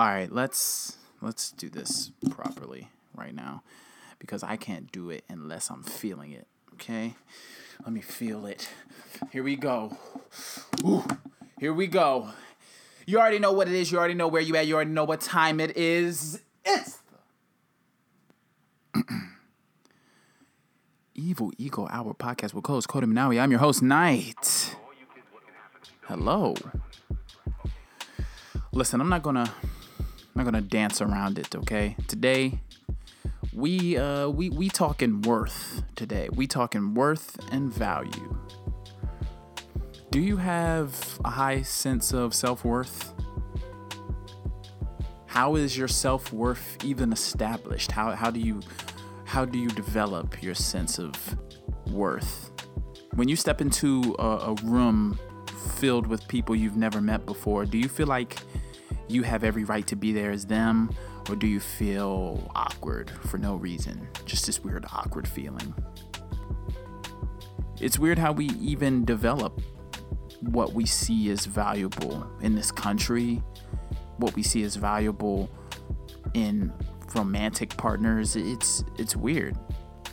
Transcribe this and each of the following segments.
All right, let's let's do this properly right now because I can't do it unless I'm feeling it. Okay? Let me feel it. Here we go. Ooh, here we go. You already know what it is. You already know where you at. You already know what time it is. It's the Evil Ego Hour podcast with co-host Cody Monowi. I'm your host, Knight. Hello. Listen, I'm not gonna I'm not gonna dance around it, okay? Today, we uh we we talking worth today. We talking worth and value. Do you have a high sense of self-worth? How is your self-worth even established? How how do you how do you develop your sense of worth? When you step into a, a room filled with people you've never met before, do you feel like you have every right to be there as them? Or do you feel awkward for no reason? Just this weird, awkward feeling. It's weird how we even develop what we see as valuable in this country, what we see as valuable in romantic partners. It's it's weird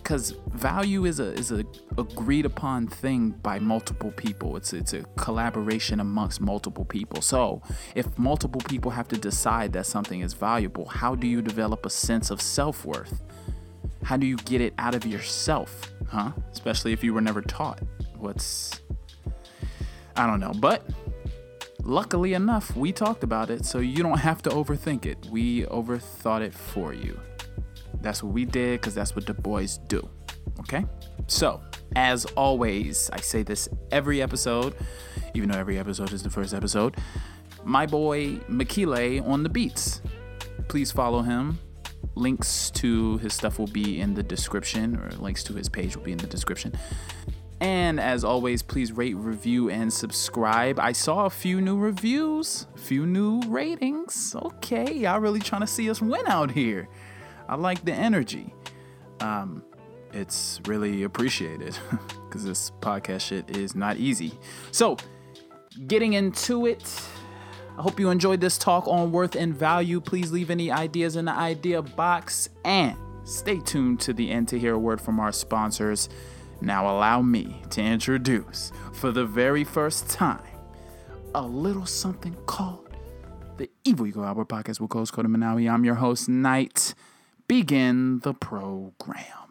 because value is a is a agreed upon thing by multiple people. It's it's a collaboration amongst multiple people. So if multiple people have to decide that something is valuable, how do you develop a sense of self worth? How do you get it out of yourself, huh? Especially if you were never taught. What's I don't know, but luckily enough, we talked about it, so you don't have to overthink it. We overthought it for you. That's what we did because that's what the boys do. Okay? So, as always, I say this every episode, even though every episode is the first episode. My boy Mekiile on the beats. Please follow him. Links to his stuff will be in the description, or links to his page will be in the description. And as always, please rate, review, and subscribe. I saw a few new reviews, a few new ratings. Okay, y'all really trying to see us win out here. I like the energy. Um, it's really appreciated because this podcast shit is not easy. So, getting into it, I hope you enjoyed this talk on worth and value. Please leave any ideas in the idea box and stay tuned to the end to hear a word from our sponsors. Now, allow me to introduce, for the very first time, a little something called the Evil Ego Hour podcast with Coach Cody Monowi. I'm your host, Knight begin the program.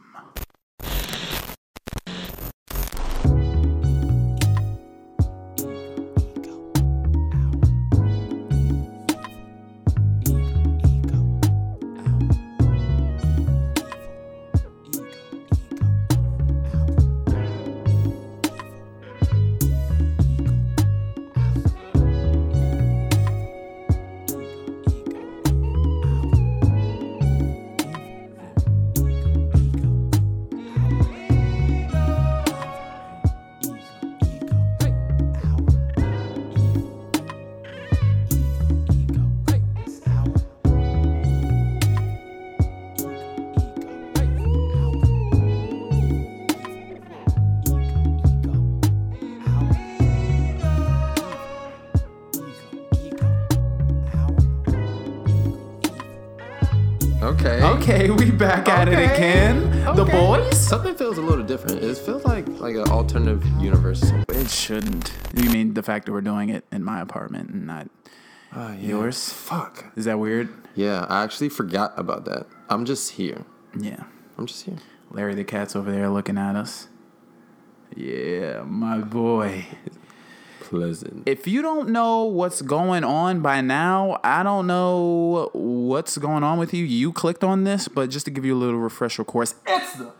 Back at it Okay. again. The boys? Something feels a little different. It feels like like an alternative universe. It shouldn't. You mean the fact that we're doing it in my apartment and not Ah, yeah. yours? Fuck. Is that weird? Yeah, I actually forgot about that. I'm just here. Yeah. I'm just here. Larry the cat's over there looking at us. Yeah, my boy. Pleasant. If you don't know what's going on by now, I don't know what's going on with you. You clicked on this, but just to give you a little refresher course, it's the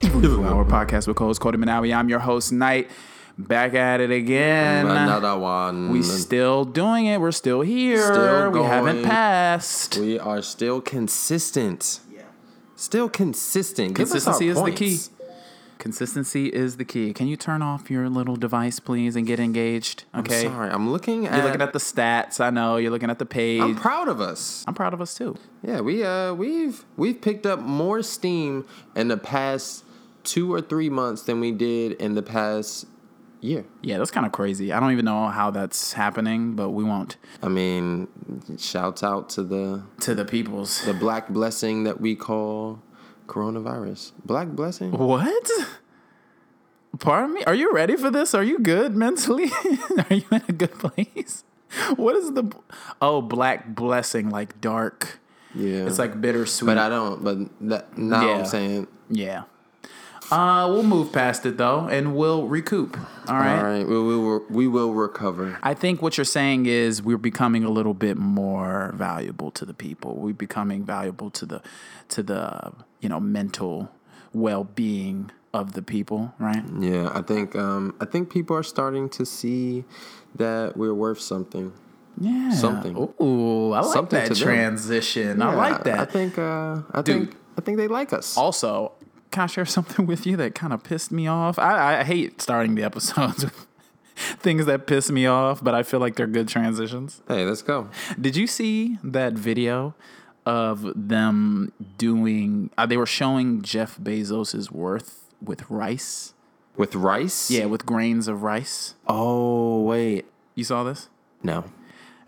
Evil Hour podcast with co-host Cody Monowi. I'm your host, Knight. Back at it again. Another one. We still doing it. We're still here. Still we haven't passed. We are still consistent. Yeah. Still consistent. Consistency our is the key. Consistency is the key. Can you turn off your little device, please, and get engaged? Okay. I'm sorry. I'm looking at. You're looking at the stats. I know. You're looking at the page. I'm I'm, proud of us. I'm proud of us too. Yeah, we uh we've we've picked up more steam in the past two or three months than we did in the past year. Yeah, that's kind of crazy. I don't even know how that's happening, but we won't. I mean, shouts out to the To the peoples. the black blessing that we call coronavirus. Black blessing. What? Pardon me? Are you ready for this? Are you good mentally? Are you in a good place? What is the oh black blessing like dark? Yeah, It's like bittersweet. But I don't. But that, now Yeah. I'm saying. yeah. Uh, we'll move past it though, and we'll recoup. All right. All right, we will. We will recover. I think what you're saying is we're becoming a little bit more valuable to the people. We're becoming valuable to the to the you know mental well being of the people, right? Yeah, I think. Um, I think people are starting to see that we're worth something. Yeah. Something. Ooh, I like Something that transition. I like that. I think. Uh, I Dude. think. I think they like us. also, can I share something with you that kind of pissed me off? I, I hate starting the episodes with things that piss me off, but I feel like they're good transitions. Hey, let's go. Did you see that video of them doing? Uh, they were showing Jeff Bezos's worth with rice. With rice. Yeah, with grains of rice. Oh wait. You saw this, No.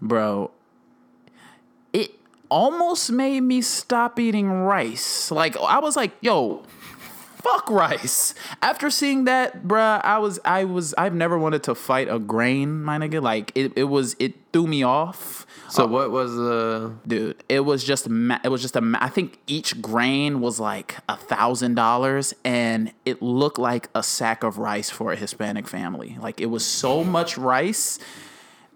bro? It almost made me stop eating rice. Like I was like, yo. Fuck rice. After seeing that, bruh, I was, I was, I've never wanted to fight a grain, my nigga. Like it, it was, it threw me off. So uh, what was the? dude it was just ma- it was just a ma- i think each grain was like a thousand dollars and it looked like a sack of rice for a hispanic family like it was so much rice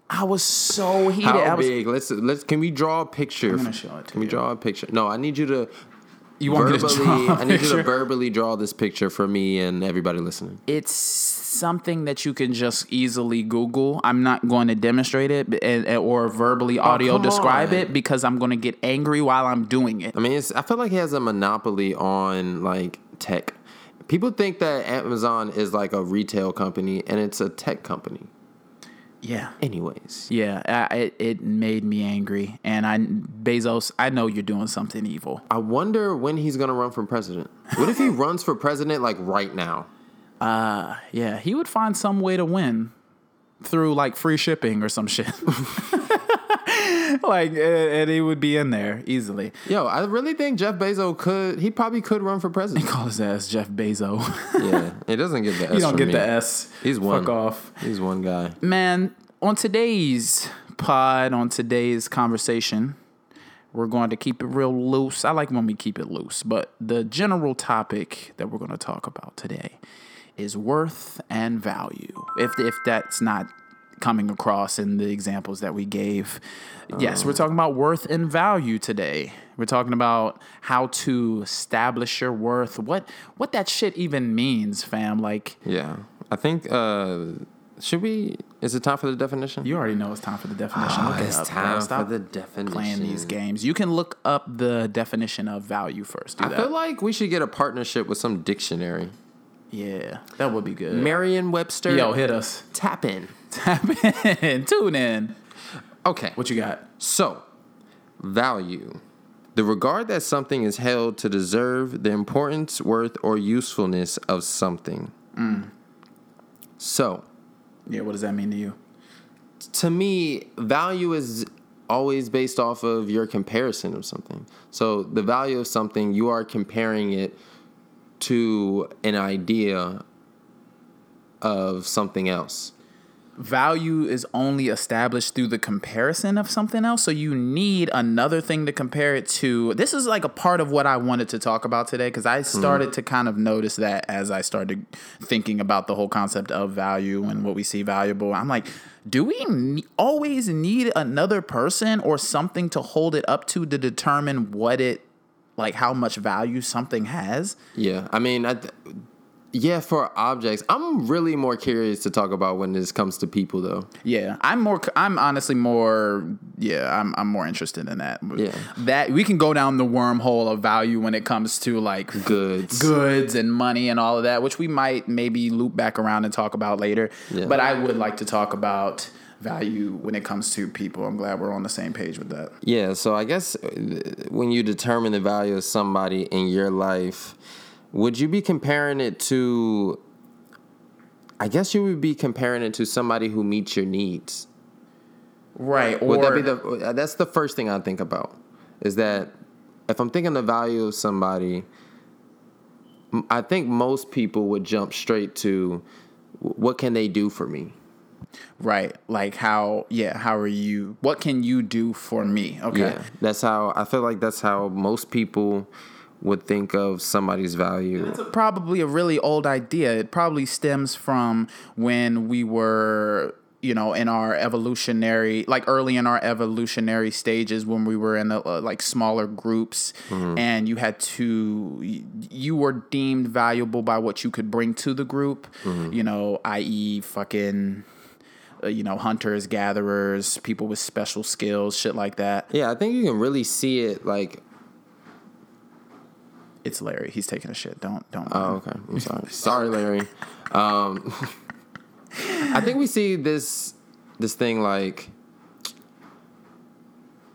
i was so heated How was, big? Let's let's. Can we draw a picture? gonna show it to Can we draw a picture? No, I need you to you want me to verbally. draw I need you to verbally draw this picture for me and everybody listening. it's something that you can just easily google i'm not going to demonstrate it and, or verbally oh, audio Oh, describe on. it because i'm going to get angry while i'm doing it I mean, it's, I feel like he has a monopoly on like tech. People think that Amazon is like a retail company and it's a tech company. Yeah Anyways, Yeah, I, it, it made me angry. And I, Bezos, I know you're doing something evil. I wonder when he's gonna run for president. What if he runs for president like right now? Uh, yeah, he would find some way to win through like free shipping or some shit. like, and, he would be in there easily. Yo, I really think Jeff Bezos could. He probably could run for president. He Call his ass Jeff Bezos. yeah, he doesn't get the S. you don't get me. the S. He's one. Fuck off. He's one guy. Man, on today's pod, on today's conversation, we're going to keep it real loose. I like when we keep it loose, but the general topic that we're going to talk about today is worth and value. If if that's not coming across in the examples that we gave. Yes, we're talking about worth and value today. We're talking about how to establish your worth. What what that shit even means, fam. Like Yeah, I think. uh Should we? Is it time for the definition? You already know it's time for the definition. Look it Ah, it's up, time Stop for the definition. playing these games. You can look up the definition of value first. Do I that. feel like we should get a partnership with some dictionary. yeah, that would be good. Merriam-Webster. Yo, hit us. tap in. Tap in. Tune in. Okay. What you got? So, value. The regard that something is held to deserve the importance, worth, or usefulness of something. Mm. So, Yeah, what does that mean to you? to me, value is always based off of your comparison of something. So, the value of something, you are comparing it to an idea of something else. Value is only established through the comparison of something else. So you need another thing to compare it to. This is like a part of what I wanted to talk about today because I mm-hmm. started to kind of notice that as I started thinking about the whole concept of value and what we see valuable. I'm like, do we always need another person or something to hold it up to to determine what it, like how much value something has? Yeah, I mean, I th- yeah, for objects, I'm really more curious to talk about when this comes to people, though. Yeah, I'm more. I'm honestly more. Yeah, I'm. I'm more interested in that. Yeah. that we can go down the wormhole of value when it comes to like Goods. goods and money and all of that, which we might maybe loop back around and talk about later. Yeah. But I would like to talk about value when it comes to people. I'm glad we're on the same page with that. Yeah, so I guess uh, when you determine the value of somebody in your life, would you be comparing it to I guess you would be comparing it to somebody who meets your needs. Right. Or Would that be the? Uh, that's the first thing I think about. Is that if I'm thinking the value of somebody, I think most people would jump straight to what can they do for me. right. Like how yeah, how are you what can you do for me? Okay. Yeah, that's how I feel like that's how most people would think of somebody's value. probably a really old idea. It probably stems from when we were, you know, in our evolutionary, like early in our evolutionary stages when we were in the, uh, like smaller groups and you had to, you were deemed valuable by what you could bring to the group, you know, i.e., fucking. Uh, you know, hunters, gatherers, people with special skills, shit like that. Yeah, I think you can really see it like. It's Larry. He's taking a shit. Don't don't. Oh, okay. I'm sorry. sorry, Larry. Um, I think we see this this thing like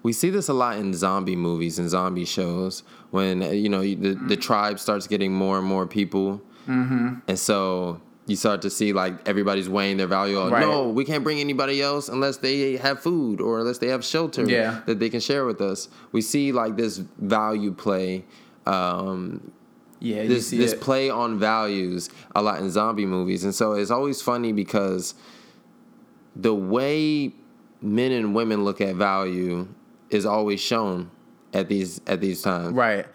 we see this a lot in zombie movies and zombie shows when uh, you know the the tribe starts getting more and more people, mm-hmm. and so you start to see like everybody's weighing their value. Right. No, we can't bring anybody else unless they have food or unless they have shelter Yeah. that they can share with us. We see like this value play. Um, yeah, you this see this it. play on values a lot in zombie movies, and so it's always funny because the way men and women look at value is always shown at these at these times. Right.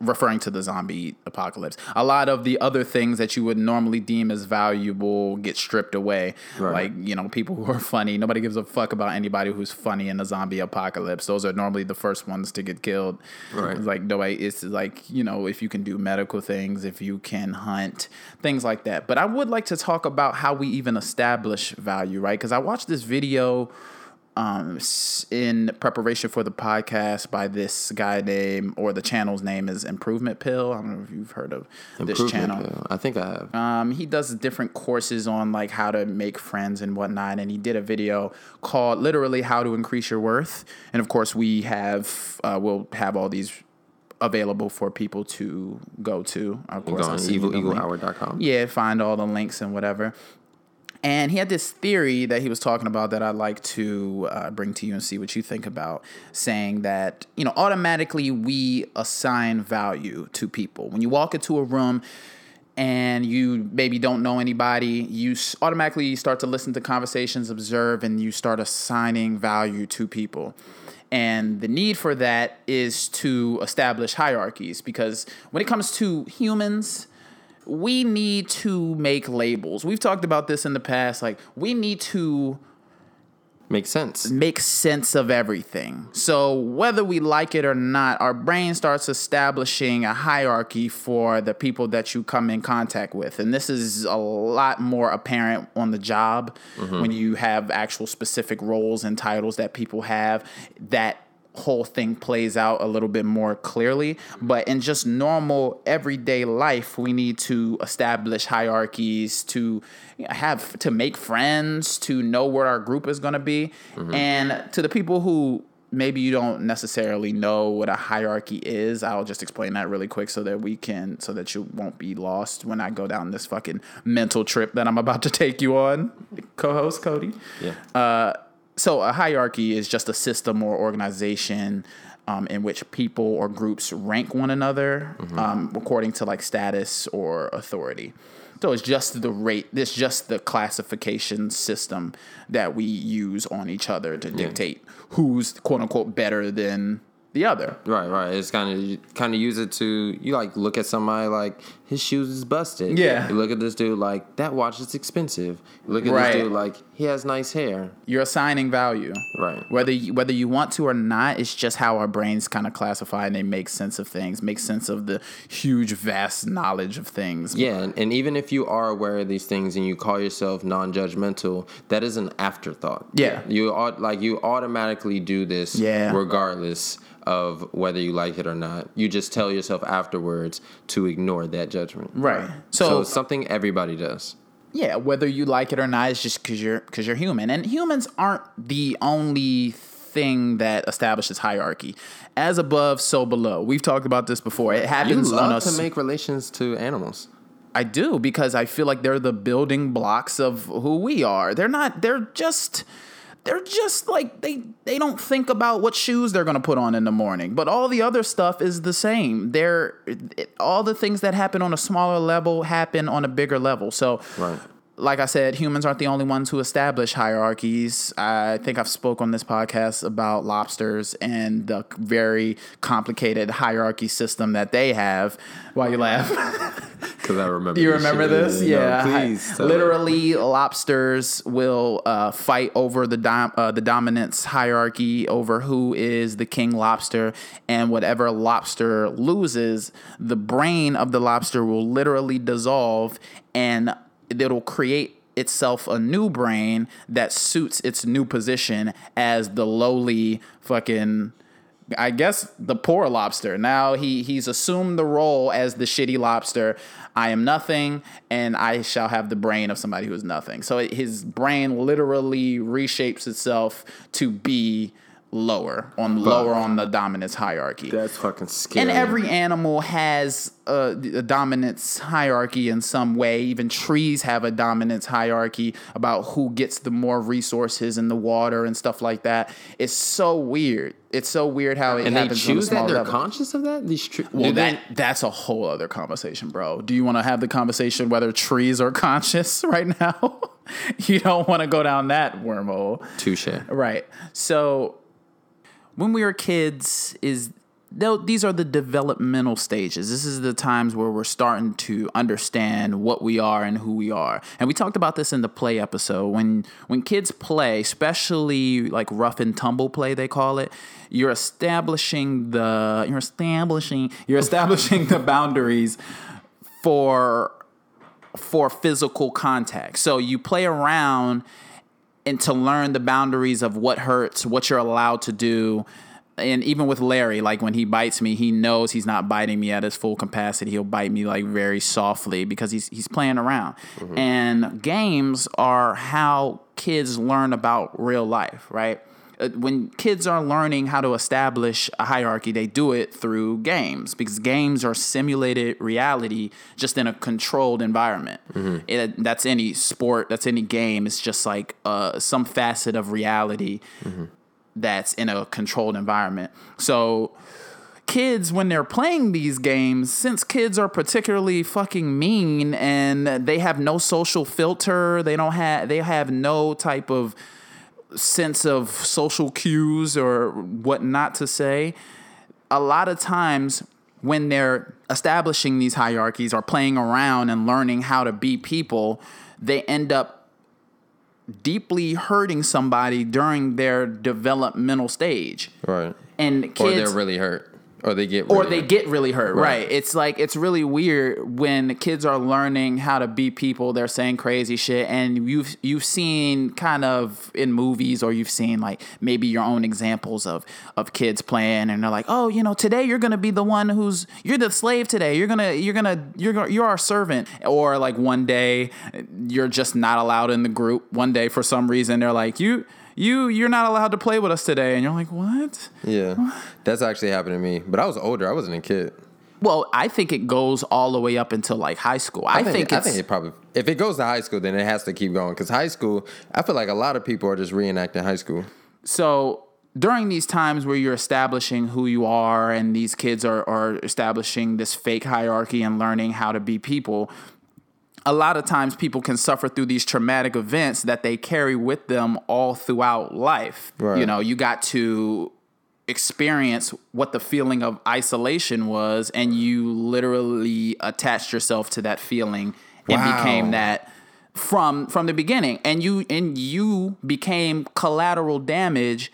Referring to the zombie apocalypse. A lot of the other things that you would normally deem as valuable get stripped away. Right. Like, you know, people who are funny. Nobody gives a fuck about anybody who's funny in the zombie apocalypse. Those are normally the first ones to get killed. Right. It's like nobody it's like, you know, if you can do medical things, if you can hunt, things like that. But I would like to talk about how we even establish value, right? Because I watched this video um, in preparation for the podcast by this guy name or the channel's name is Improvement Pill. I don't know if you've heard of this channel. Pill. I think I have. Um, he does different courses on like how to make friends and whatnot, and he did a video called literally "How to Increase Your Worth." And of course, we have uh, we'll have all these available for people to go to. Of course, I'll on send you the link. evilegohour.com. Yeah, find all the links and whatever. And he had this theory that he was talking about that I'd like to uh, bring to you and see what you think about, saying that, you know, automatically we assign value to people. When you walk into a room and you maybe don't know anybody, you automatically start to listen to conversations, observe, and you start assigning value to people. And the need for that is to establish hierarchies because when it comes to humans, we need to make labels. We've talked about this in the past. Like, we need to make sense. make sense of everything. So, whether we like it or not, our brain starts establishing a hierarchy for the people that you come in contact with. And this is a lot more apparent on the job mm-hmm. when you have actual specific roles and titles that people have. That whole thing plays out a little bit more clearly. But in just normal everyday life, we need to establish hierarchies to have to make friends, to know where our group is going to be. Mm-hmm. And to the people who maybe you don't necessarily know what a hierarchy is, I'll just explain that really quick so that we can so that you won't be lost when I go down this fucking mental trip that I'm about to take you on. Co-host Cody. Yeah. Uh, So a hierarchy is just a system or organization um, in which people or groups rank one another um, according to like status or authority. So it's just the rate. It's just the classification system that we use on each other to dictate who's quote unquote better than the other. Right, right. It's kind of kind of use it to you like look at somebody like his shoes is busted. Yeah. You look at this dude like that watch is expensive. You look at Right. this dude like he has nice hair. You're assigning value. Right. Whether you, whether you want to or not, it's just how our brains kind of classify and they make sense of things, make sense of the huge, vast knowledge of things. Yeah, and, and even if you are aware of these things and you call yourself non-judgmental, that is an afterthought. Yeah. You like you automatically do this Yeah. regardless of whether you like it or not. You just tell yourself afterwards to ignore that judgment. Right. So, So, it's something everybody does. yeah, whether you like it or not, it's just because you're because you're human, and humans aren't the only thing that establishes hierarchy. As above, so below. We've talked about this before. It You happens on love us. to make relations to animals. I do because I feel like they're the building blocks of who we are. They're not. They're just. They're just like they they don't think about what shoes they're gonna put on in the morning, but all the other stuff is the same. They're it, all the things that happen on a smaller level happen on a bigger level. So Right. Like I said, humans aren't the only ones who establish hierarchies. I think I've spoke on this podcast about lobsters and the very complicated hierarchy system that they have. Why you laugh? Because I remember. you remember shit. this? No, Yeah. please. tell me. Literally, lobsters will uh, fight over the dom- uh, the dominance hierarchy over who is the king lobster, and whatever lobster loses, the brain of the lobster will literally dissolve, and it'll create itself a new brain that suits its new position as the lowly fucking I guess the poor lobster. Now he he's assumed the role as the shitty lobster. I am nothing, and I shall have the brain of somebody who is nothing. So his brain literally reshapes itself to be lower on lower on the dominance hierarchy. That's fucking scary. And every animal has a, a dominance hierarchy in some way. Even trees have a dominance hierarchy about who gets the more resources in the water and stuff like that. It's so weird. It's so weird how it and they happens on a choose that. They're level. conscious of that. These tre- well, do they- that that's a whole other conversation, bro. Do you want to have the conversation whether trees are conscious right now? you don't want to go down that wormhole. touche. Right. So when we were kids is these are the developmental stages. This is the times where we're starting to understand what we are and who we are. And we talked about this in the play episode. When when kids play, especially like rough and tumble play they call it, you're establishing the you're establishing you're establishing the boundaries for for physical contact. So you play around and to learn the boundaries of what hurts, what you're allowed to do. And even with Larry, like when he bites me, he knows he's not biting me at his full capacity. He'll bite me like very softly because he's he's playing around. Mm-hmm. And games are how kids learn about real life, right? Uh, When kids are learning how to establish a hierarchy, they do it through games because games are simulated reality just in a controlled environment. It, that's any sport, that's any game. It's just like uh, some facet of reality that's in a controlled environment. So kids when they're playing these games since kids are particularly fucking mean and they have no social filter they don't have they have no type of sense of social cues or what not to say a lot of times when they're establishing these hierarchies or playing around and learning how to be people they end up deeply hurting somebody during their developmental stage Right. and kids, Or they're really hurt. Or they get. or really they hurt. get really hurt right. Right. it's like it's really weird when kids are learning how to be people they're saying crazy shit and you've you've seen kind of in movies or you've seen like maybe your own examples of of kids playing and they're like oh you know today you're gonna be the one who's you're the slave today you're gonna you're gonna you're gonna you're our servant or like one day you're just not allowed in the group one day for some reason they're like you you you're not allowed to play with us today and you're like what Yeah. That's actually happened to me. But I was older. I wasn't a kid. Well, I think it goes all the way up until like high school. I, think, I it's think it probably if it goes to high school, then it has to keep going. Because high school, I feel like a lot of people are just reenacting high school. so during these times where you're establishing who you are and these kids are, are establishing this fake hierarchy and learning how to be people a lot of times people can suffer through these traumatic events that they carry with them all throughout life Right. you know you got to experience what the feeling of isolation was and you literally attached yourself to that feeling and Wow. became that from from the beginning and you and you became collateral damage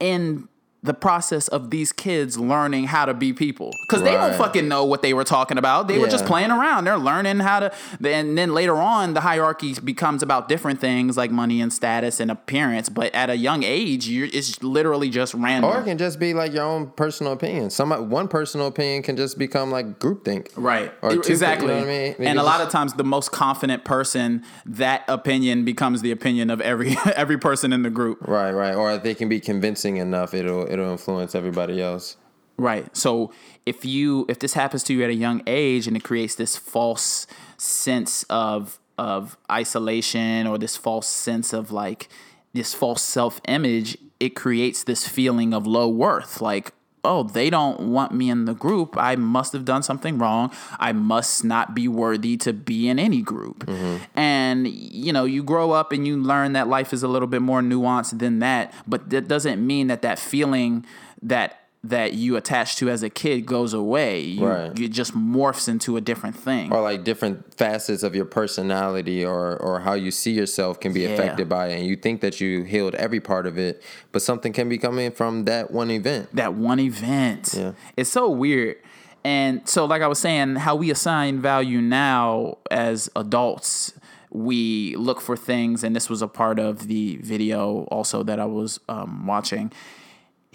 in the process of these kids learning how to be people because they don't fucking know what they were talking about they were just playing around they're learning how to and then later on the hierarchy becomes about different things like money and status and appearance but at a young age you're, it's literally just random Or it can just be like your own personal opinion. Some one personal opinion can just become like groupthink. Right. Or exactly. you know I mean? And a lot of times the most confident person, that opinion becomes the opinion of every every person in the group. Right, right. Or they can be convincing enough, it'll it'll influence everybody else. Right. So if you if this happens to you at a young age and it creates this false sense of of isolation or this false sense of like this false self-image, it creates this feeling of low worth. Like, oh, they don't want me in the group. I must have done something wrong. I must not be worthy to be in any group. Mm-hmm. And, you know, you grow up and you learn that life is a little bit more nuanced than that. But that doesn't mean that that feeling that that you attach to as a kid goes away. You, Right. It just morphs into a different thing. or like different facets of your personality or or how you see yourself can be Yeah. affected by it and you think that you healed every part of it but something can be coming from that one event that one event. Yeah. It's so weird. And so, like I was saying, how we assign value now as adults, we look for things, and this was a part of the video also that I was um, watching.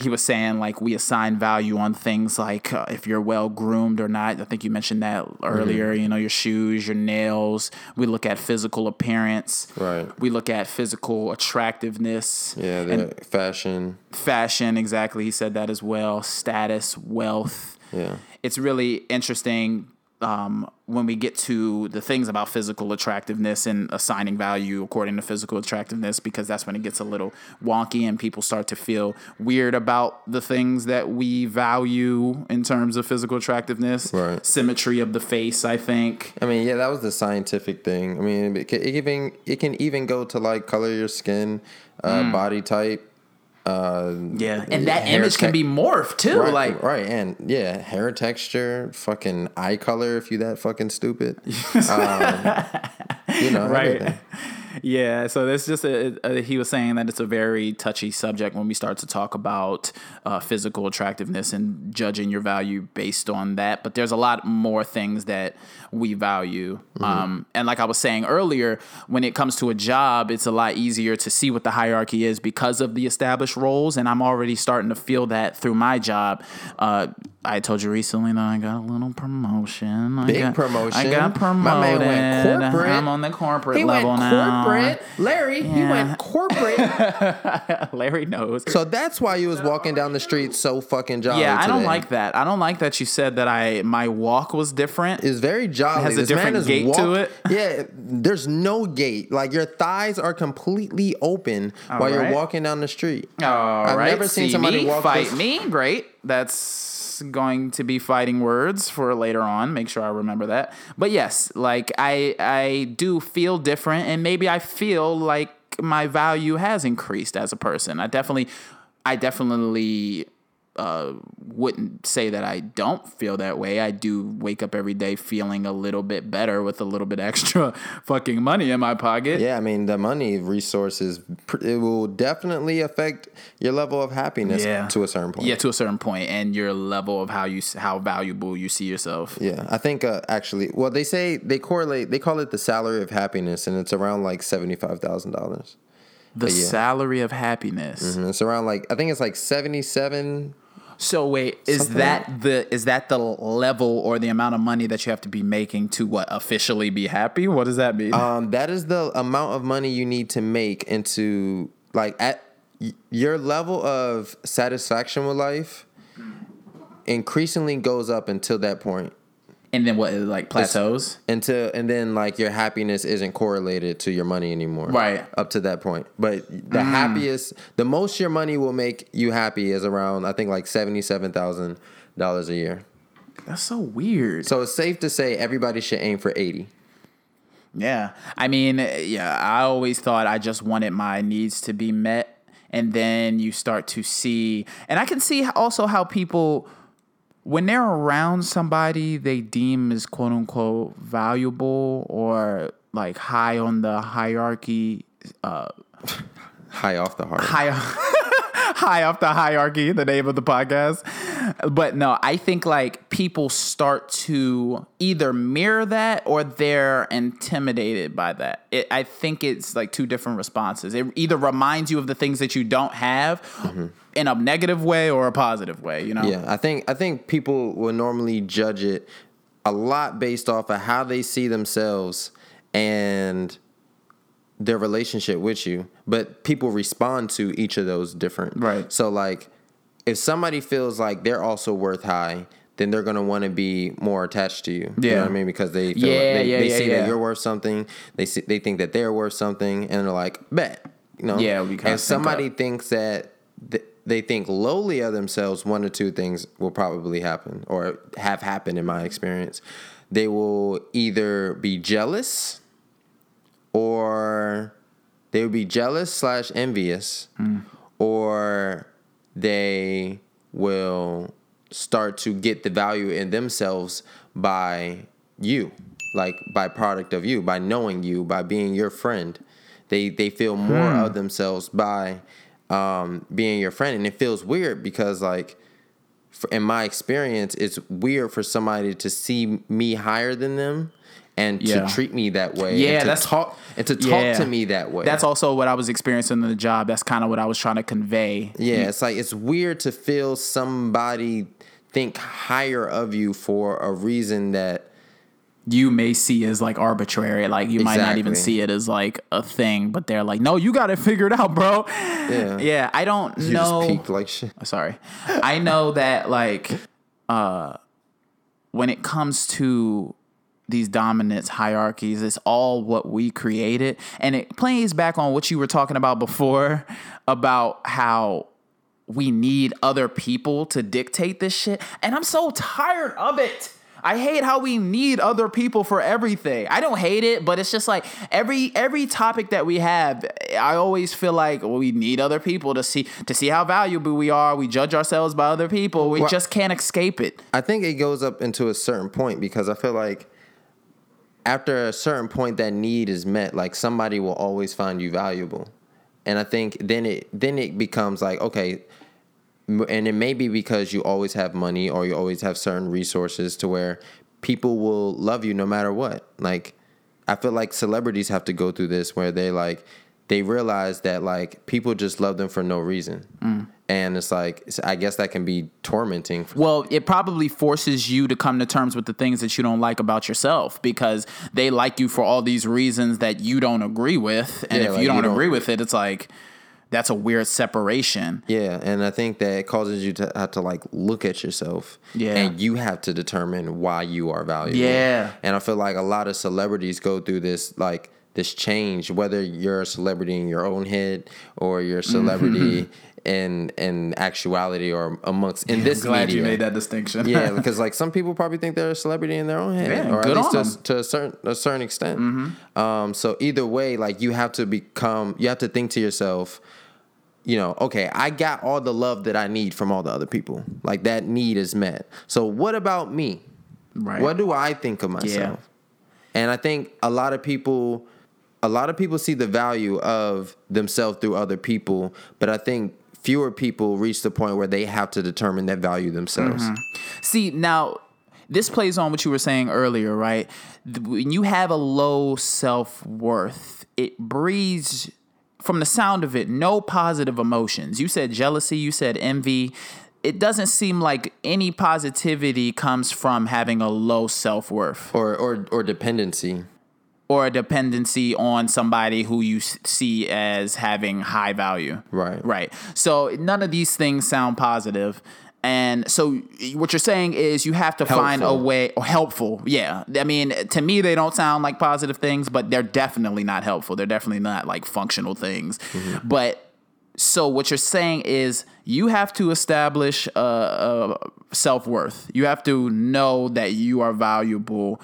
He was saying like we assign value on things like uh, if you're well groomed or not. I think you mentioned that earlier. You know, your shoes, your nails. We look at physical appearance. Right. We look at physical attractiveness yeah the fashion fashion exactly he said that as well status wealth yeah it's really interesting um, when we get to the things about physical attractiveness and assigning value according to physical attractiveness because that's when it gets a little wonky and people start to feel weird about the things that we value in terms of physical attractiveness Right. symmetry of the face i think I mean, yeah, that was the scientific thing. I mean, it can even it can even go to like color of your skin, uh, Mm. body type, yeah and that hair image can be morphed too right, like right, and yeah, hair texture, fucking eye color. If you that fucking stupid, um, you know, everything. Yeah, so that's just a, a, he was saying that it's a very touchy subject when we start to talk about uh, physical attractiveness and judging your value based on that. But there's a lot more things that we value. Um, and like I was saying earlier, when it comes to a job, it's a lot easier to see what the hierarchy is because of the established roles. And I'm already starting to feel that through my job. Uh, I told you recently that I got a little promotion. I Big got, promotion. I got My man promoted. went corporate. I'm on the corporate He level went now. corporate, Larry. He Yeah. went corporate. Larry knows. so that's why you was walking down the street so fucking jolly. yeah, I don't like that. I don't like that you said that I my walk was different. It's very jolly. It has a this man different gait to it? Yeah, there's no gate. Like your thighs are completely open while right. you're walking down the street. All I've right, never seen see somebody me, walk fight this- me. Great. That's going to be fighting words for later on. Make sure I remember that. But yes, like I I do feel different, and maybe I feel like my value has increased as a person. I definitely, I definitely. Uh, wouldn't say that I don't feel that way. I do wake up every day feeling a little bit better with a little bit extra fucking money in my pocket. Yeah, I mean the money resources it will definitely affect your level of happiness Yeah. to a certain point. Yeah, to a certain point, and your level of how you how valuable you see yourself. Yeah, I think uh, actually, well, they say they correlate. They call it the salary of happiness, and it's around like seventy five thousand dollars. The yeah. salary of happiness. And it's around like I think it's like seventy seven. So wait, is Something that the is that the level or the amount of money that you have to be making to what officially be happy? What does that mean? Um, that is the amount of money you need to make into like at your level of satisfaction with life. Increasingly goes up until that point. And then what? Like plateaus? until and then like your happiness isn't correlated to your money anymore Right. up to that point but the mm. happiest the most your money will make you happy is around i think like $77000 a year That's so weird. so it's safe to say everybody should aim for 80 Yeah. I mean, yeah, I always thought I just wanted my needs to be met. And then you start to see, and I can see also how people, when they're around somebody they deem as quote unquote valuable or like high on the hierarchy, uh, high off the heart high, high off the hierarchy, the name of the podcast. But no, I think like people start to either mirror that or they're intimidated by that. It, I think it's like two different responses. It either reminds you of the things that you don't have mm-hmm. in a negative way or a positive way, you know? yeah i think i think people will normally judge it a lot based off of how they see themselves and their relationship with you but people respond to each of those different Right. so like if somebody feels like they're also worth high, then they're gonna want to be more attached to you. You Yeah. know what I mean? Because they feel Yeah, like they, yeah, they yeah, see yeah. that you're worth something. They see, they think that they're worth something, and they're like, bet. You know? Yeah, And somebody up. thinks that th- they think lowly of themselves, one or two things will probably happen or have happened in my experience. They will either be jealous or they would be jealous slash envious or they will start to get the value in themselves by you like by product of you by knowing you by being your friend. They they feel more of themselves by um, being your friend. And it feels weird because like in my experience it's weird for somebody to see me higher than them and Yeah. to treat me that way Yeah, and to that's- talk and to talk Yeah. to me that way That's also what I was experiencing in the job. That's kind of what I was trying to convey. Yeah, it's like it's weird to feel somebody think higher of you for a reason that you may see as like arbitrary. Like you might not even see it as like a thing, but they're like, no, you got it figured out, bro. Yeah. Yeah. I don't you know. just peaked like shit. Sorry. I know that like uh when it comes to these dominance hierarchies, it's all what we created. And it plays back on what you were talking about before about how we need other people to dictate this shit. And I'm so tired of it. I hate how we need other people for everything. I don't hate it, but it's just like every every topic that we have, I always feel like well, we need other people to see to see how valuable we are. We judge ourselves by other people. We Well- just can't escape it. I think it goes up into a certain point because I feel like after a certain point that need is met, like somebody will always find you valuable. And I think then it then it becomes like okay, and it may be because you always have money or you always have certain resources to where people will love you no matter what. Like I feel like celebrities have to go through this where they like they realize that like people just love them for no reason. Mm. And it's like I guess that can be tormenting. Well, it probably forces you to come to terms with the things that you don't like about yourself because they like you for all these reasons that you don't agree with. And Yeah, if like you don't you don't- agree with it, it's like that's a weird separation. Yeah, and I think that it causes you to have to like look at yourself. Yeah. And you have to determine why you are valuable. Yeah. And I feel like a lot of celebrities go through this like this change, whether you're a celebrity in your own head or you're a celebrity in in actuality or amongst in this media. You made that distinction. yeah, because like some people probably think they're a celebrity in their own head, Yeah, or at least to. Mm-hmm. to a certain a certain extent. Um, so either way, like you have to become, you have to think to yourself, you know, okay, I got all the love that I need from all the other people. Like that need is met. So what about me? Right. What do I think of myself? And I think a lot of people a lot of people see the value of themselves through other people, but I think fewer people reach the point where they have to determine that value themselves. Mm-hmm. See, now this plays on what you were saying earlier, right? When you have a low self worth, it breeds, from the sound of it, no positive emotions. You said jealousy, you said envy. It doesn't seem like any positivity comes from having a low self worth Or, or or dependency. Or a dependency on somebody who you see as having high value. Right. Right. So none of these things sound positive. And so what you're saying is you have to find a way or helpful. Yeah. I mean, to me they don't sound like positive things, but they're definitely not helpful. They're definitely not like functional things. Mm-hmm. But so what you're saying is you have to establish a, a self-worth. You have to know that you are valuable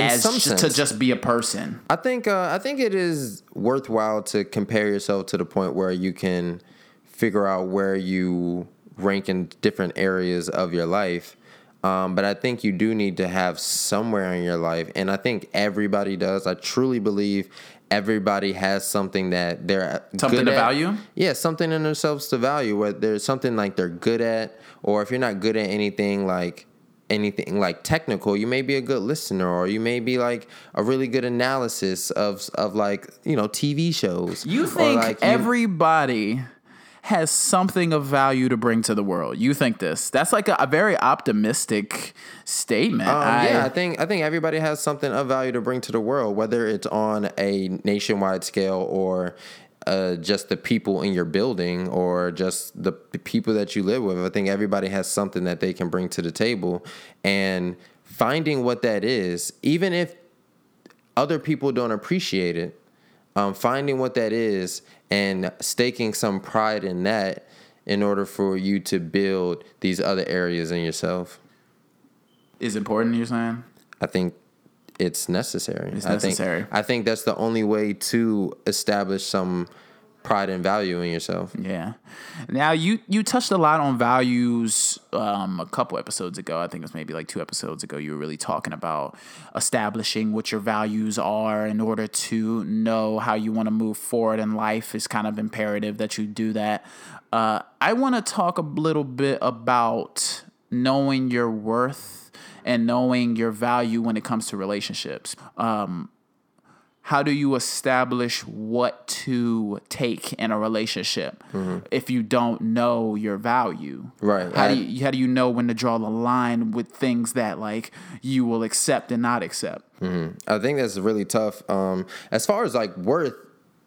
as some ju- to just be a person. I think uh, I think it is worthwhile to compare yourself to the point where you can figure out where you rank in different areas of your life. Um, but I think you do need to have somewhere in your life, and I think everybody does. I truly believe everybody has something that they're Something good to at. value? Yeah, something in themselves to value. Where there's something like they're good at, or if you're not good at anything like anything like technical, you may be a good listener, or you may be like a really good analysis of of like you know TV shows. You think like, you- everybody has something of value to bring to the world. You think this? That's like a, a very optimistic statement. Um, I- yeah, I think I think everybody has something of value to bring to the world, whether it's on a nationwide scale or uh, just the people in your building or just the p- people that you live with. I think everybody has something that they can bring to the table, and finding what that is, even if other people don't appreciate it, um, finding what that is and staking some pride in that in order for you to build these other areas in yourself. Is important, you're saying? I think it's necessary. It's I think- necessary. I think that's the only way to establish some pride and value in yourself. Yeah. Now you you touched a lot on values um, a couple episodes ago. I think it was maybe like two episodes ago. You were really talking about establishing what your values are in order to know how you want to move forward in life. It's kind of imperative that you do that. Uh, I want to talk a little bit about knowing your worth and knowing your value when it comes to relationships. Um, how do you establish what to take in a relationship if you don't know your value Right. how I- do you how do you know when to draw the line with things that like you will accept and not accept I think that's really tough. Um, as far as like worth,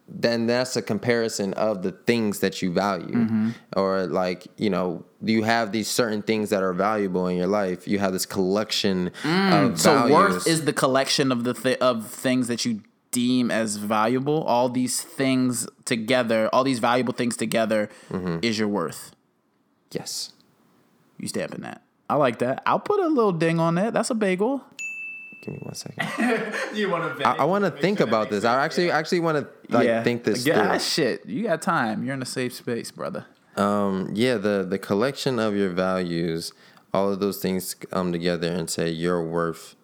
then that's a comparison of the things that you value, Mm-hmm. or like you know, you have these certain things that are valuable in your life. You have this collection of Mm. so values. worth is the collection of the th- of things that you deem as valuable all these things together all these valuable things together Mm-hmm. is your worth yes. you stamping that i like that i'll put a little ding on that that's a bagel Give me one second. you want to I, I want to think about this. I actually actually want to like think this Yeah, through. shit. You got time. You're in a safe space, brother. Um, yeah, the the collection of your values, all of those things come together and say you're worth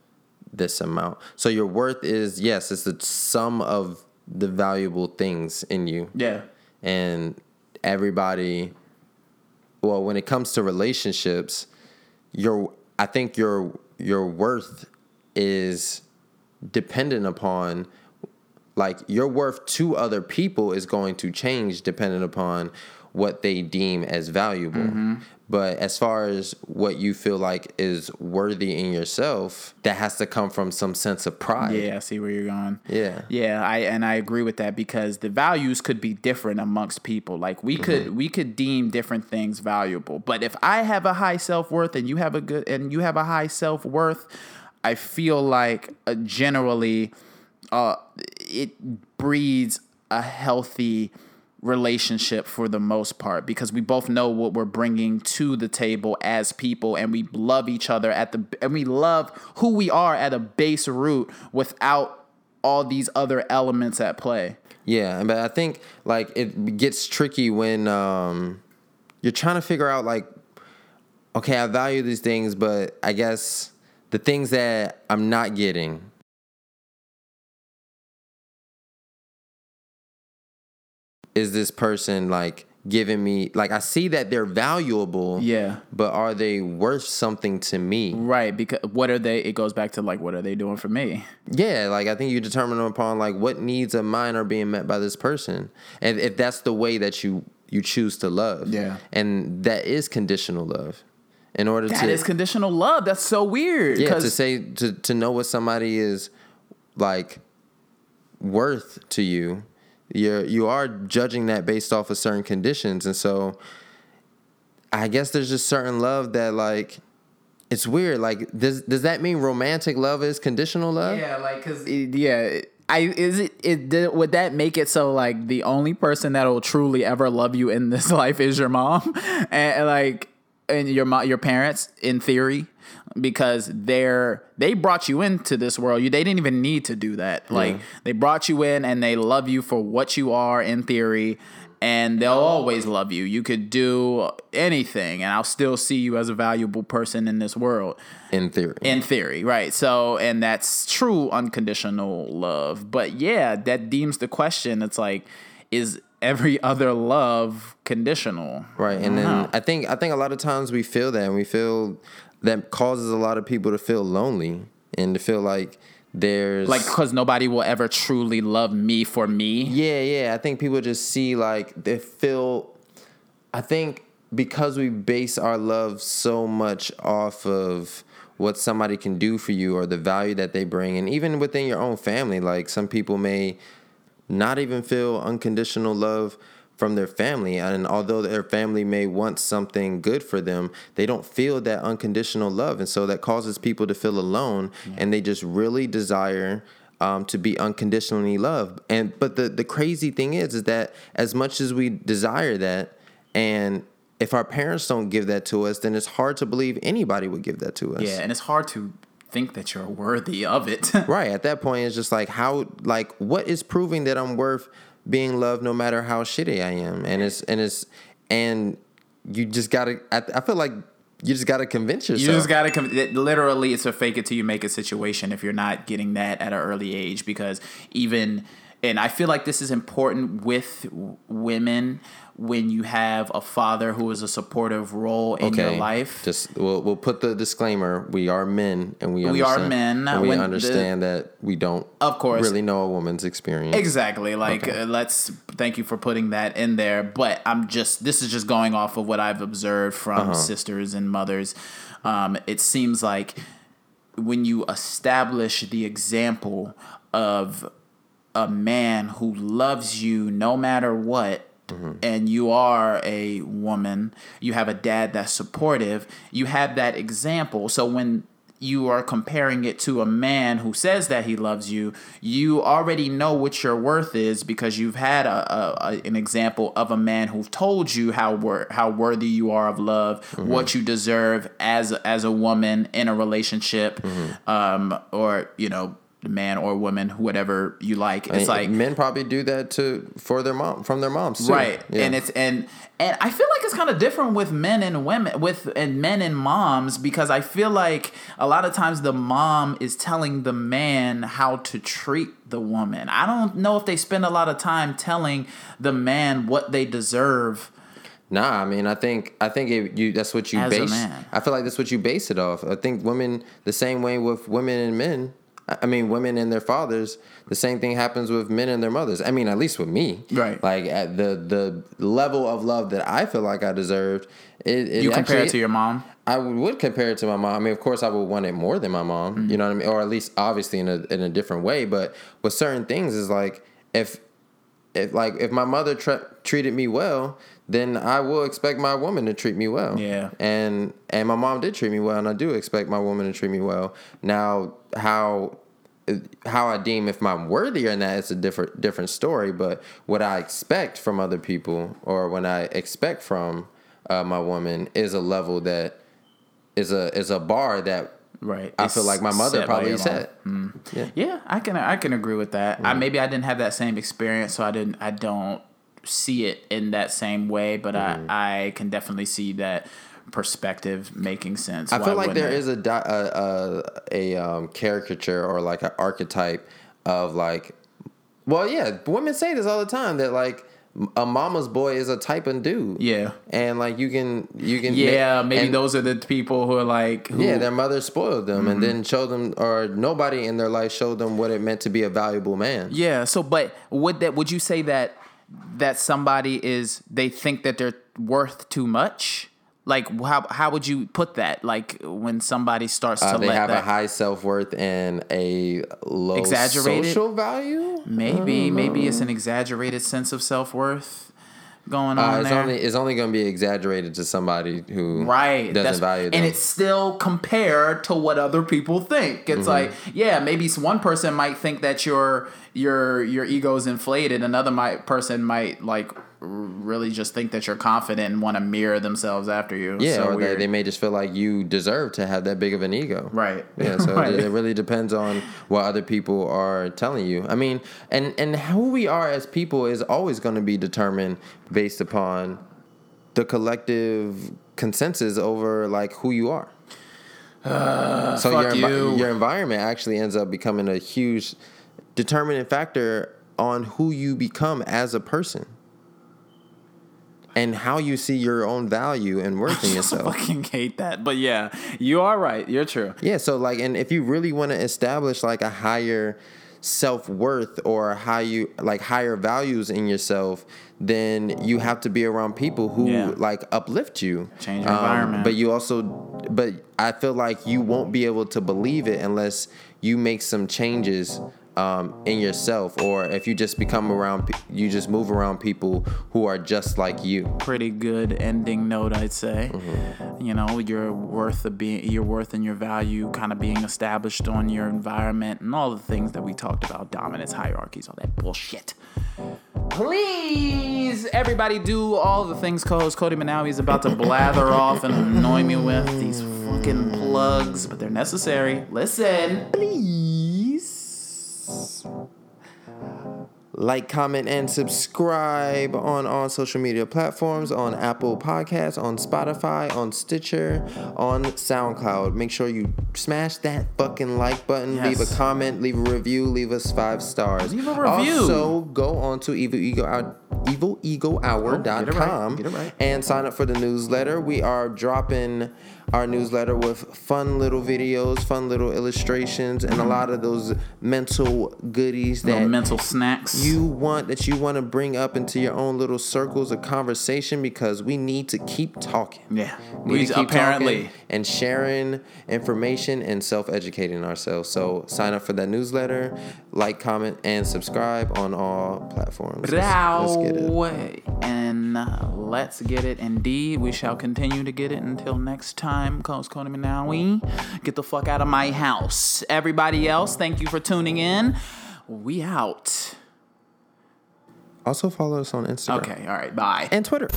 this amount. So your worth is yes, it's the sum of the valuable things in you, Yeah. and everybody. Well, when it comes to relationships, your I think your your worth is dependent upon like your worth to other people is going to change depending upon what they deem as valuable. Mm-hmm. But as far as what you feel like is worthy in yourself, that has to come from some sense of pride. Yeah, I see where you're going. Yeah. Yeah, I and I agree with that because the values could be different amongst people. Like we could we could deem different things valuable. But if I have a high self-worth and you have a good and you have a high self-worth, I feel like uh, generally uh it breeds a healthy relationship for the most part because we both know what we're bringing to the table as people and we love each other at the and we love who we are at a base root without all these other elements at play. Yeah, but I think like it gets tricky when um, you're trying to figure out like, okay, I value these things, but I guess the things that I'm not getting. Is this person like giving me like I see that they're valuable, Yeah. but are they worth something to me? Right, because what are they it goes back to like what are they doing for me? Yeah, like I think you determine upon like what needs of mine are being met by this person, and if that's the way that you you choose to love, Yeah. and that is conditional love. In order That to is conditional love. That's so weird. yeah to say to to know what somebody is like worth to you, you're you are judging that based off of certain conditions, and so I guess there's just certain love that like. It's weird. Like, does does that mean romantic love is conditional love? Yeah, like cuz yeah, I is it it did, would that make it so like the only person that will truly ever love you in this life is your mom? and like and your your parents in theory because they're they brought you into this world. You they didn't even need to do that. Like they brought you in and they love you for what you are in theory and they'll always love you. You could do anything and I'll still see you as a valuable person in this world In theory. in theory, right? So, and that's true unconditional love. But yeah, that deems the question. It's like, is every other love conditional? Right, and then I think I think a lot of times we feel that, and we feel that causes a lot of people to feel lonely and to feel like there's Like, because nobody will ever truly love me for me. yeah, yeah. I think people just see like they feel. I think because we base our love so much off of what somebody can do for you or the value that they bring, and even within your own family, like some people may not even feel unconditional love from their family. And although their family may want something good for them they don't feel that unconditional love. And so that causes people to feel alone yeah. and they just really desire um, to be unconditionally loved. And but the the crazy thing is is that as much as we desire that and if our parents don't give that to us then it's hard to believe anybody would give that to us. Yeah and it's hard to think that you're worthy of it right at that point it's just like how like what is proving that i'm worth being loved no matter how shitty I am. And it's and it's and you just gotta. I, I feel like you just gotta convince yourself. You just gotta com- literally. It's a fake it till you make it situation if you're not getting that at an early age because even and I feel like this is important with women when you have a father who is a supportive role in okay. your life. Just we'll we'll put the disclaimer: we are men, and we we are men, and we understand the, that we don't, of course, really know a woman's experience. Exactly. Like, okay. uh, let's thank you for putting that in there. But I'm just this is just going off of what I've observed from uh-huh. sisters and mothers. Um, it seems like when you establish the example of a man who loves you no matter what mm-hmm. and you are a woman, you have a dad that's supportive, you have that example. So when you are comparing it to a man who says that he loves you, you already know what your worth is because you've had a, a, a an example of a man who told you how wor- how worthy you are of love, mm-hmm. what you deserve as as a woman in a relationship, mm-hmm. um, or you know man or woman, whatever you like. It's like men probably do that to for their mom from their moms, too. right? Yeah. And it's and and I feel like it's kind of different with men and women, with and men and moms because I feel like a lot of times the mom is telling the man how to treat the woman. I don't know if they spend a lot of time telling the man what they deserve. Nah, I mean, I think I think it, you that's what you As base. I feel like that's what you base it off. I think women the same way with women and men I mean, women and their fathers. The same thing happens with men and their mothers. I mean, at least with me, right? Like at the the level of love that I feel like I deserved. It, it you compare it to your mom. I would compare it to my mom. I mean, of course, I would want it more than my mom. Mm-hmm. You know what I mean, or at least obviously in a in a different way. But with certain things, is like if if like if my mother tra- treated me well, then I will expect my woman to treat me well. Yeah. And and my mom did treat me well, and I do expect my woman to treat me well. Now, how how I deem if I'm worthy or not, it's a different different story. But what I expect from other people, or when I expect from uh, my woman, is a level that is a is a bar that right. I it's feel like my mother probably set. Mm. Yeah. yeah, I can I can agree with that. Mm. I maybe I didn't have that same experience, so I didn't I don't see it in that same way, but mm. I I can definitely see that perspective making sense. I Why feel like there it? is a a, a, a um, caricature or like an archetype of like, well, yeah, women say this all the time that like a mama's boy is a type of dude. Yeah. And like you can you can Yeah, maybe and, those are the people who are like who, Yeah, their mother spoiled them mm-hmm. and then showed them or nobody in their life showed them what it meant to be a valuable man. Yeah. So but would that would you say that that somebody is they think that they're worth too much? Like how how would you put that? Like when somebody starts uh, to they have that, a high self worth and a low exaggerated social value. Maybe maybe it's an exaggerated sense of self worth going uh, on it's there. Only, it's only going to be exaggerated to somebody who right doesn't value them. and it's still compared to what other people think. It's mm-hmm. like yeah, maybe one person might think that your your your ego is inflated. Another might person might like really just think that you're confident and want to mirror themselves after you. Yeah, so or they, they, may just feel like you deserve to have that big of an ego. Right. Yeah, so right. It, it, really depends on what other people are telling you. I mean, and and who we are as people is always going to be determined based upon the collective consensus over like who you are. Uh, so your you. your environment actually ends up becoming a huge determining factor on who you become as a person and how you see your own value and worth in yourself. I fucking hate that, but yeah, you are right. You're true. Yeah, so like, and if you really want to establish like a higher self worth or how you like higher values in yourself, then you have to be around people who yeah. like uplift you. Change your um, environment. But you also, but I feel like you won't be able to believe it unless you make some changes um, in yourself, or if you just become around, you just move around people who are just like you. Pretty good ending note, I'd say. Mm-hmm. You know, your worth of being, your worth and your value, kind of being established on your environment, and all the things that we talked about, dominance, hierarchies, all that bullshit. Please, everybody, do all the things co-host Cody Monowi is about to blather off and annoy me with these fucking plugs, but they're necessary. Listen, please. Like, comment, and subscribe on all social media platforms on Apple Podcasts, on Spotify, on Stitcher, on SoundCloud. Make sure you smash that fucking like button, Yes. leave a comment, leave a review, leave us five stars. Leave a review. Also, go on to Evil Ego Hour. EvilEgoHour.com Oh, right, right. and sign up for the newsletter. We are dropping our newsletter with fun little videos, fun little illustrations, and a lot of those mental goodies Little that mental snacks. you want that you want to bring up into your own little circles of conversation because we need to keep talking. yeah, We need to keep apparently. and sharing information and self-educating ourselves. So sign up for that newsletter, like, comment, and subscribe on all platforms. Let's, let's get it. And uh, let's get it. Indeed, we shall continue to get it until next time. Coach Cody Monowi, get the fuck out of my house. Everybody else, thank you for tuning in. We out. Also follow us on Instagram Okay, all right, bye. and Twitter.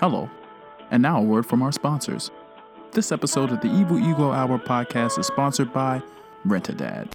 Hello. And now a word from our sponsors. This episode of the Evil Ego Hour podcast is sponsored by Rent-A-Dad.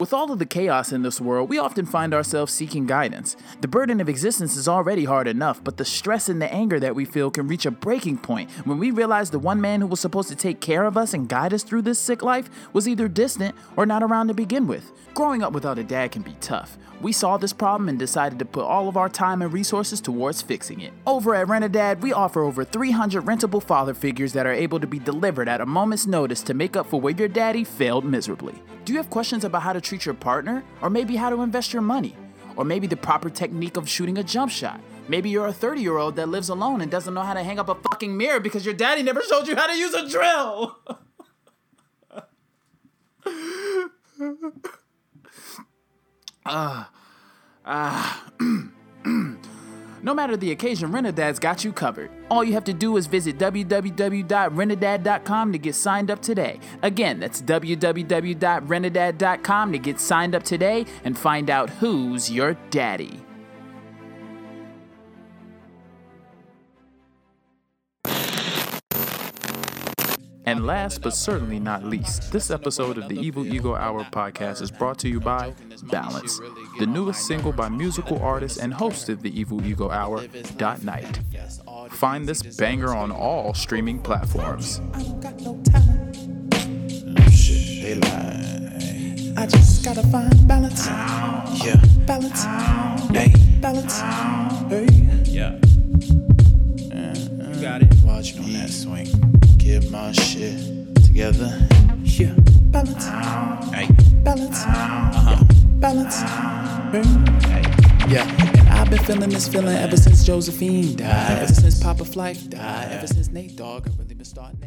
With all of the chaos in this world, we often find ourselves seeking guidance. The burden of existence is already hard enough, but the stress and the anger that we feel can reach a breaking point when we realize the one man who was supposed to take care of us and guide us through this sick life was either distant or not around to begin with. Growing up without a dad can be tough. We saw this problem and decided to put all of our time and resources towards fixing it. Over at Rent-A-Dad, we offer over 300 rentable father figures that are able to be delivered at a moment's notice to make up for where your daddy failed miserably. Do you have questions about how to treat your partner? Or maybe how to invest your money? Or maybe the proper technique of shooting a jump shot? Maybe you're a 30 year old that lives alone and doesn't know how to hang up a fucking mirror because your daddy never showed you how to use a drill! Ah, ah, no matter the occasion, Rent-A-Dad's got you covered. All you have to do is visit www.rentadad.com to get signed up today. Again, that's www.rentadad.com to get signed up today and find out who's your daddy. And last but certainly not least, this episode of the Evil Ego Hour podcast is brought to you by Balance, the newest single by musical artist and host of the Evil Ego Hour, Dot Knight. Find this banger on all streaming platforms. I don't got no talent. Shit, they lie. I just gotta find balance. Yeah, Balance. hey, Balance. Hey. yeah. Uh, uh, you got it. Watch me on that swing. Get my shit together. Yeah. Balance. Hey, Balance. uh-huh. Balance. Hey. Hey. Yeah, and I've been feeling this feeling ever since Josephine died. Ever since Papa Flight died. Ever since Nate Dogg, I've really been starting